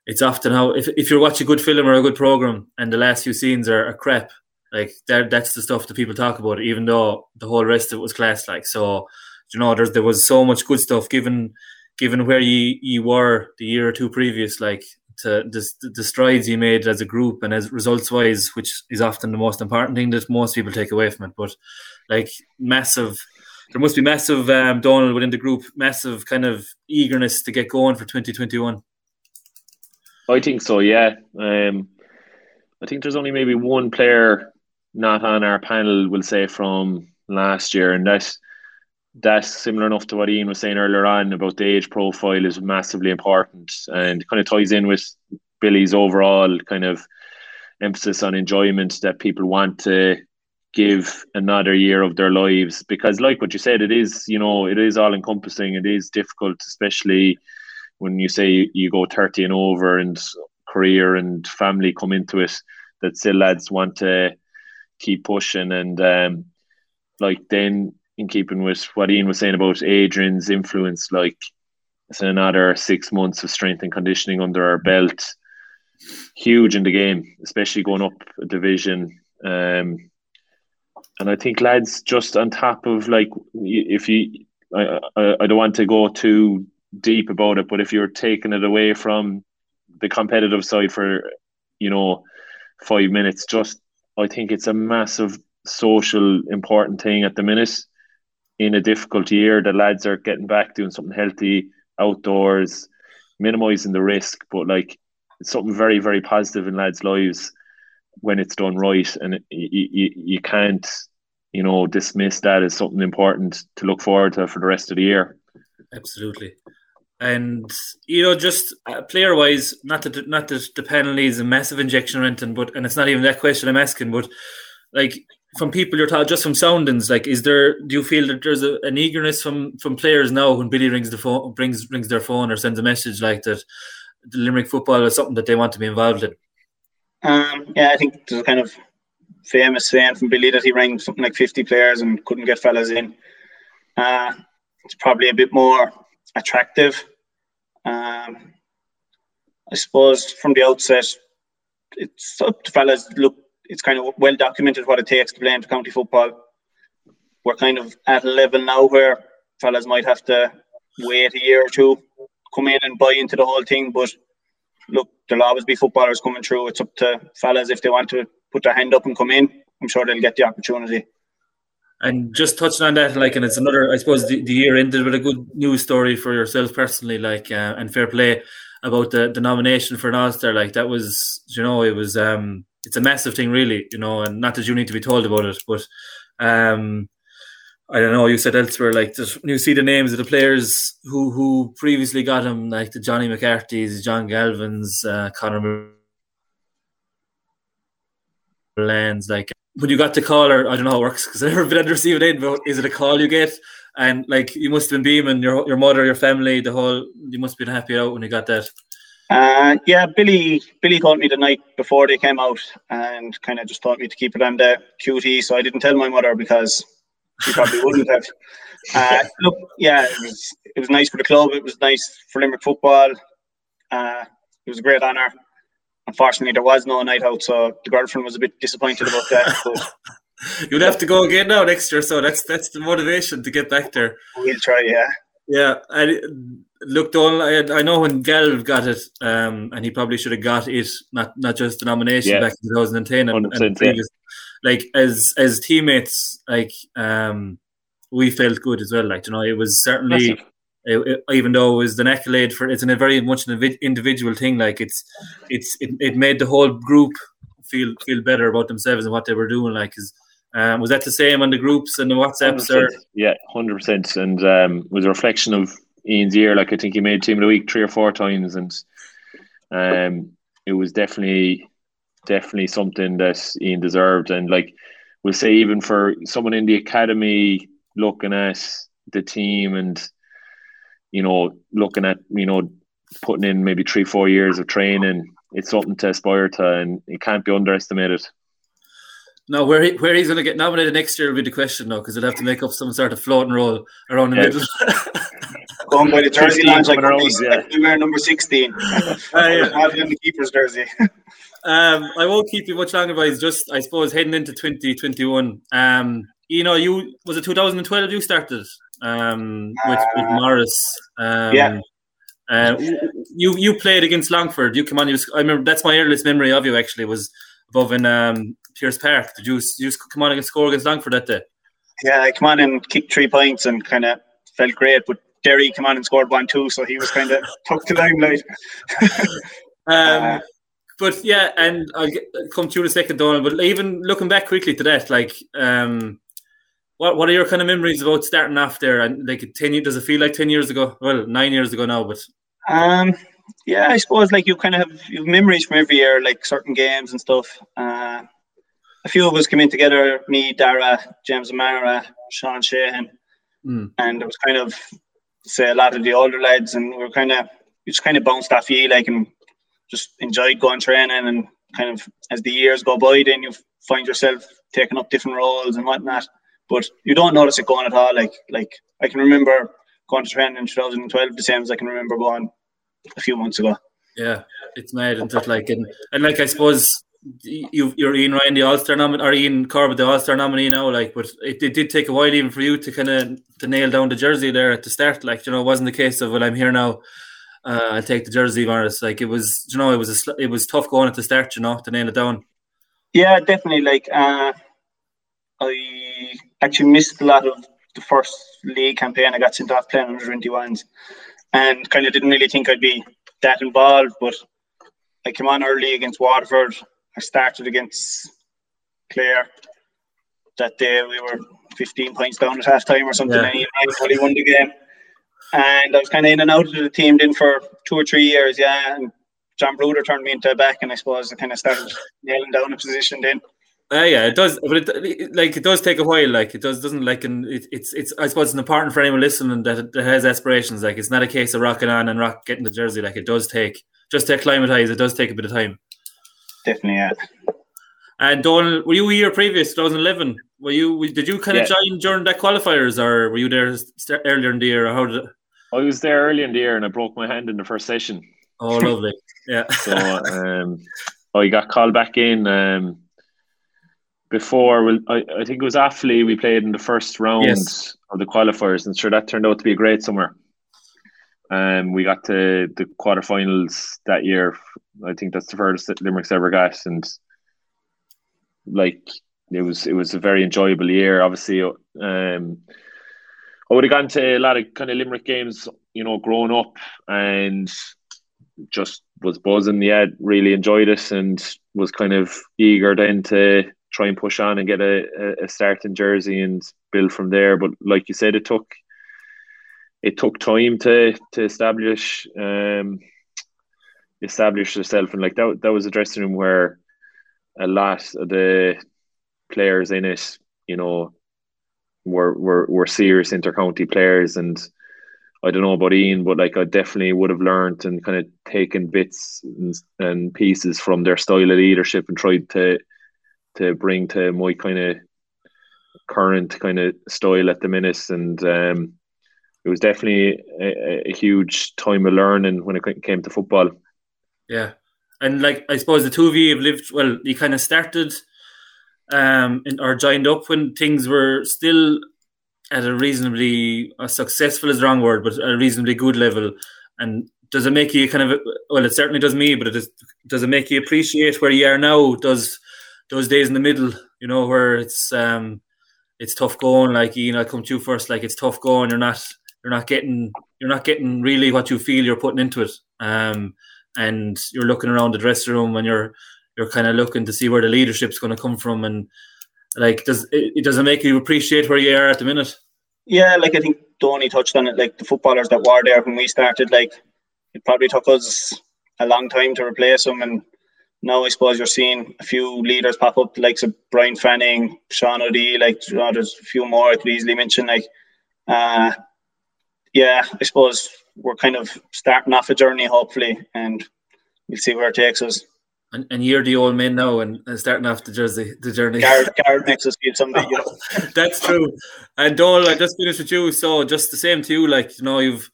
it's often how if, if you watch a good film or a good program and the last few scenes are, are crap, like that that's the stuff that people talk about. Even though the whole rest of it was class, like so, you know, there's there was so much good stuff given given where you you were the year or two previous, like to the, the strides you made as a group and as results wise, which is often the most important thing that most people take away from it. But like massive, there must be massive um, Donal within the group, massive kind of eagerness to get going for 2021. I think so. Yeah, um, I think there's only maybe one player not on our panel. We'll say from last year, and that's that's similar enough to what Ian was saying earlier on about the age profile is massively important and kind of ties in with Billy's overall kind of emphasis on enjoyment that people want to give another year of their lives because like what you said it is you know it is all encompassing it is difficult especially when you say you go 30 and over and career and family come into it that still lads want to keep pushing and um like then in keeping with what Ian was saying about Adrian's influence, like it's another six months of strength and conditioning under our belt. Huge in the game, especially going up a division. Um, and I think lads just on top of like if you I, I, I don't want to go too deep about it, but if you're taking it away from the competitive side for you know five minutes, just I think it's a massive social important thing at the minute in a difficult year. The lads are getting back doing something healthy outdoors, minimizing the risk, but like it's something very, very positive in lads' lives when it's done right, and you, you you can't you know dismiss that as something important to look forward to for the rest of the year. Absolutely. And you know, just uh, player wise, not that not that the penalty is a massive injection or anything, but and it's not even that question I'm asking, but like from people you're talking just from soundings like is there do you feel that there's a, an eagerness from from players now when billy rings the phone brings rings their phone or sends a message like that the limerick football is something that they want to be involved in? Um yeah i think there's a kind of famous saying from billy that he rang something like 50 players and couldn't get fellas in. Uh it's probably a bit more attractive um i suppose from the outset it's up to fellas look it's kind of well documented what it takes to play into county football. We're kind of at a level now where fellas might have to wait a year or two, come in and buy into the whole thing. But look, there'll always be footballers coming through. It's up to fellas if they want to put their hand up and come in. I'm sure they'll get the opportunity. And just touching on that, like, and it's another, I suppose, the, the year ended with a good news story for yourself personally, like, uh, and fair play about the, the nomination for an All Star. Like, that was, you know, it was, um, it's a massive thing, really, you know, and not that you need to be told about it, but um, I don't know. You said elsewhere, like when you see the names of the players who who previously got him, like the Johnny McCarthy's, John Galvin's, uh, Conor Mullane's, like when you got the call, or I don't know how it works because I've never been on the receiving end, but is it a call you get? And like you must have been beaming your your mother, your family, the whole. You must have been happy out when you got that. Uh, yeah, Billy Billy called me the night before they came out and kind of just told me to keep it on the QT. So I didn't tell my mother because she probably wouldn't have. Uh, look, yeah, it was it was nice for the club. It was nice for Limerick football. Uh, it was a great honour. Unfortunately, there was no night out, so the girlfriend was a bit disappointed about that. But You'd have to go again now next year, so that's that's the motivation to get back there. We'll try, yeah. Yeah, and look, Donal, I, I know when Galv got it, um, and he probably should have got it, not not just the nomination Yeah. back in 2010 and, and previous. Like as as teammates, like um, we felt good as well. Like you know, it was certainly. Massive. It- it- even though it was an accolade for it's a very much an individual thing like it's it's it, it made the whole group feel feel better about themselves and what they were doing like is um, was that the same on the groups and the whatsapps or Yeah, hundred percent, and um, was a reflection of Ian's year. Like I think he made team of the week three or four times, and um, it was definitely definitely something that Ian deserved. And like we'll say, even for someone in the academy looking at the team and you know looking at you know putting in maybe three four years of training, it's something to aspire to, and it can't be underestimated. No, where he, where he's going to get nominated next year will be the question, though, because he'll have to make up some sort of floating role around the Yeah. middle. Going by the jersey 16 launch, like coming around, yeah. we wear number 16. Ah, yeah. Have him in the keeper's jersey. Um, I won't keep you much longer, guys. Just, I suppose, heading into 2021. Um, you know, you was it 2012 you started um, with, with Uh, Maurice. Um, yeah. Uh, you you played against Longford. You come on. You, was- I remember that's my earliest memory of you. Actually, was above in um, Pearse Park. Did you you come on and score against Longford that day? yeah, I come on and kicked three points and kind of felt great. But Derry came on and scored one too, so he was kind of took the limelight. Um, Uh, but yeah, and I'll get, come to you in a second, Donal. But even looking back quickly to that, like, um, what what are your kind of memories about starting off there? And like ten years, does it feel like ten years ago? Well, nine years ago now, but Um, yeah, I suppose like you kind of have you have memories from every year, like certain games and stuff. Uh, a few of us came in together, me, Dara, James Amara, Sean Sheehan, Mm. and it was kind of say a lot of the older lads, and we were kind of we just kind of bounced off you, like, and just enjoyed going training, and kind of as the years go by, then you find yourself taking up different roles and whatnot. But you don't notice it going at all. Like, like I can remember going to training in 2012 the same as I can remember going a few months ago. yeah, it's mad and stuff like and and like I suppose you you're Ian Ryan the All Star nominee or Ian Corbett the All Star nominee now. Like, but it, it did take a while even for you to kind of to nail down the jersey there at the start. Like, you know, it wasn't the case of well, I'm here now. Uh, I'll take the jersey, Maurice. Like it was, you know, it was a, sl- it was tough going at the start, you know, to nail it down. Yeah, definitely. Like, uh, I actually missed a lot of the first league campaign. I got sent off playing under 21s and kind of didn't really think I'd be that involved. But I came on early against Waterford. I started against Clare. That day we were 15 points down at half time or something, Yeah. and he won the game. And I was kind of in and out of the team then for two or three years, yeah. And John Brudair turned me into a back, and I suppose I kind of started nailing down a position then. Uh, yeah, it does, but it, it- like it does take a while. Like it does doesn't like and it, it's it's I suppose it's important for anyone listening that, that has aspirations. Like it's not a case of rocking on and rock getting the jersey. Like it does take just to acclimatize. It does take a bit of time. Definitely, yeah. And Donal, were you a year previous, 2011? Were you? Did you kind of Yeah. join during that qualifiers, or were you there st- earlier in the year, or how did it? I was there early in the year and I broke my hand in the first session. Oh, lovely. Yeah. So um, I got called back in um, before. Well, I, I think it was Offaly we played in the first round Yes. of the qualifiers, and sure that turned out to be a great summer. Um, we got to the quarterfinals that year. I think that's the furthest that Limerick's ever got, and like it was, it was a very enjoyable year. Obviously, um, I would have gone to a lot of kind of Limerick games, you know, growing up, and just was buzzing. Yeah, really enjoyed it, and was kind of eager then to try and push on and get a, a, start in Jersey and build from there. But like you said, it took it took time to to establish um, establish yourself, and like that that was a dressing room where a lot of the players in it, you know, were were were serious intercounty players and. I don't know about Ian, but like I definitely would have learned and kind of taken bits and, and pieces from their style of leadership and tried to to bring to my kind of current kind of style at the minute. And um, it was definitely a, a huge time of learning when it came to football. Yeah, and like I suppose the two of you have lived well. You kind of started, um, in, or joined up when things were still at a reasonably uh, successful is the wrong word, but a reasonably good level. And does it make you kind of well? It certainly does me, but it does does it make you appreciate where you are now? Does those days in the middle, you know, where it's um, it's tough going. Like know, I come to you first. Like it's tough going. You're not you're not getting you're not getting really what you feel you're putting into it. Um, and you're looking around the dressing room and you're you're kind of looking to see where the leadership's going to come from and like does it, it doesn't make you appreciate where you are at the minute Yeah, like I think Donny touched on it. Like the footballers that were there when we started, like it probably took us a long time to replace them, and now I suppose you're seeing a few leaders pop up, likes of Brian Fanning, Sean O'Dea, like you know, there's a few more I could easily mention. Like, uh, yeah, I suppose we're kind of starting off a journey, hopefully, and we'll see where it takes us. And, and you're the old man now, and, and starting off the jersey, the journey. Garrett, Garrett makes us feel something. You know? That's true. And Donal, I just finished with you, so just the same to you. Like you know, you've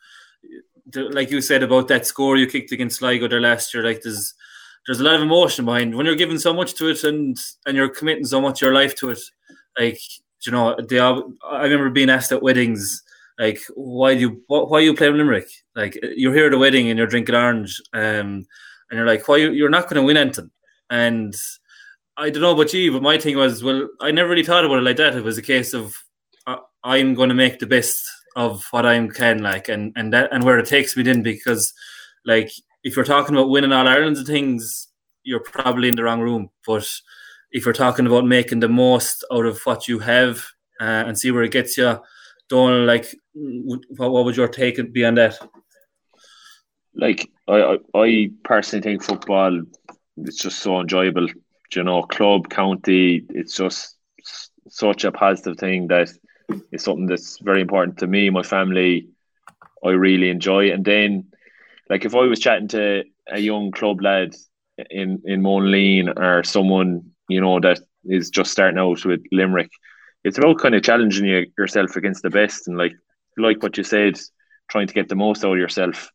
like you said about that score you kicked against Sligo there last year. Like there's there's a lot of emotion behind when you're giving so much to it and and you're committing so much your life to it. Like you know, they I remember being asked at weddings, like, why do you why you play Limerick? Like you're here at a wedding and you're drinking orange, um, and you're like, why you, you're not going to win anything? And I don't know about you, but my thing was, well, I never really thought about it like that. It was a case of uh, I'm going to make the best of what I can, like, and and that and where it takes me then, because like if you're talking about winning all Ireland's things, you're probably in the wrong room. But if you're talking about making the most out of what you have uh, and see where it gets you, don't like what, what would your take be on that? Like I, I, I personally think football it's just so enjoyable. You know, club, county, it's just such a positive thing that it's something that's very important to me, my family. I really enjoy, and then like if I was chatting to a young club lad in in Monaleen or someone you know that is just starting out with Limerick, it's about kind of challenging you, yourself against the best and like like what you said, trying to get the most out of yourself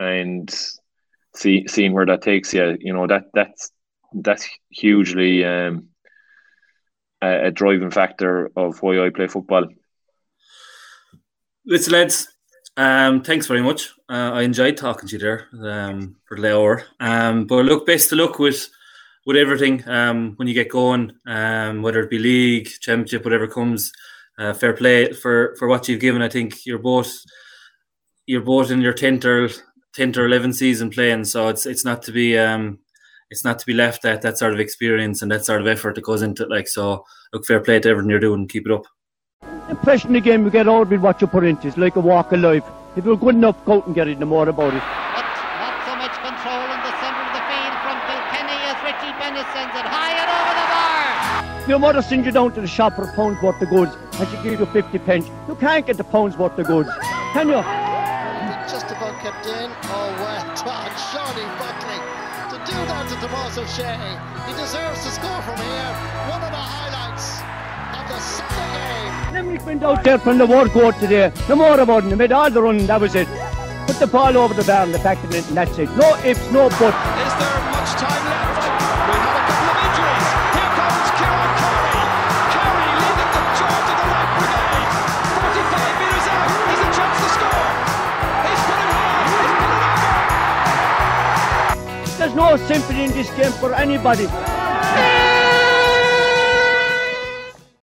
and see seeing where that takes you. You know that that's that's hugely um, a, a driving factor of why I play football. Listen, lads, um, thanks very much. Uh, I enjoyed talking to you there um, for the hour. Um, but look, best of luck with with everything um, when you get going, um, whether it be league, championship, whatever comes. Uh, fair play for, for what you've given. I think you're both you're both in your tenth or tenth or eleventh season playing, so it's it's not to be um, it's not to be left at that sort of experience and that sort of effort that goes into it. Like so, look, fair play to everything you're doing. Keep it up impression the game you get out of it what you put into It's like a walk of life. If you're good enough, go out and get it, no more about it. But not so much control in the centre of the field from Kilkenny as Richie Bennett sends it high and over the bar. Your mother sends you down to the shop for a pound's worth of goods and she gives you 50 pence. You can't get the pound's worth of goods, can you? Just about kept in. Oh, well done, Shawnee Buckley. To do that to Tomas O'Shea, he deserves to score from here. Game. Limerick went out there from the war court today. No more about it. Made all the run, that was it. Put the ball over the bar and the back of it, and that's it. No ifs, no buts. Is there much time left? We have a couple of injuries. Here comes Kieran Carey. Carey leading the charge of the right brigade. 45 metres out. He's a chance to score. He's put it hard. He's put it over. There's no sympathy in this game for anybody.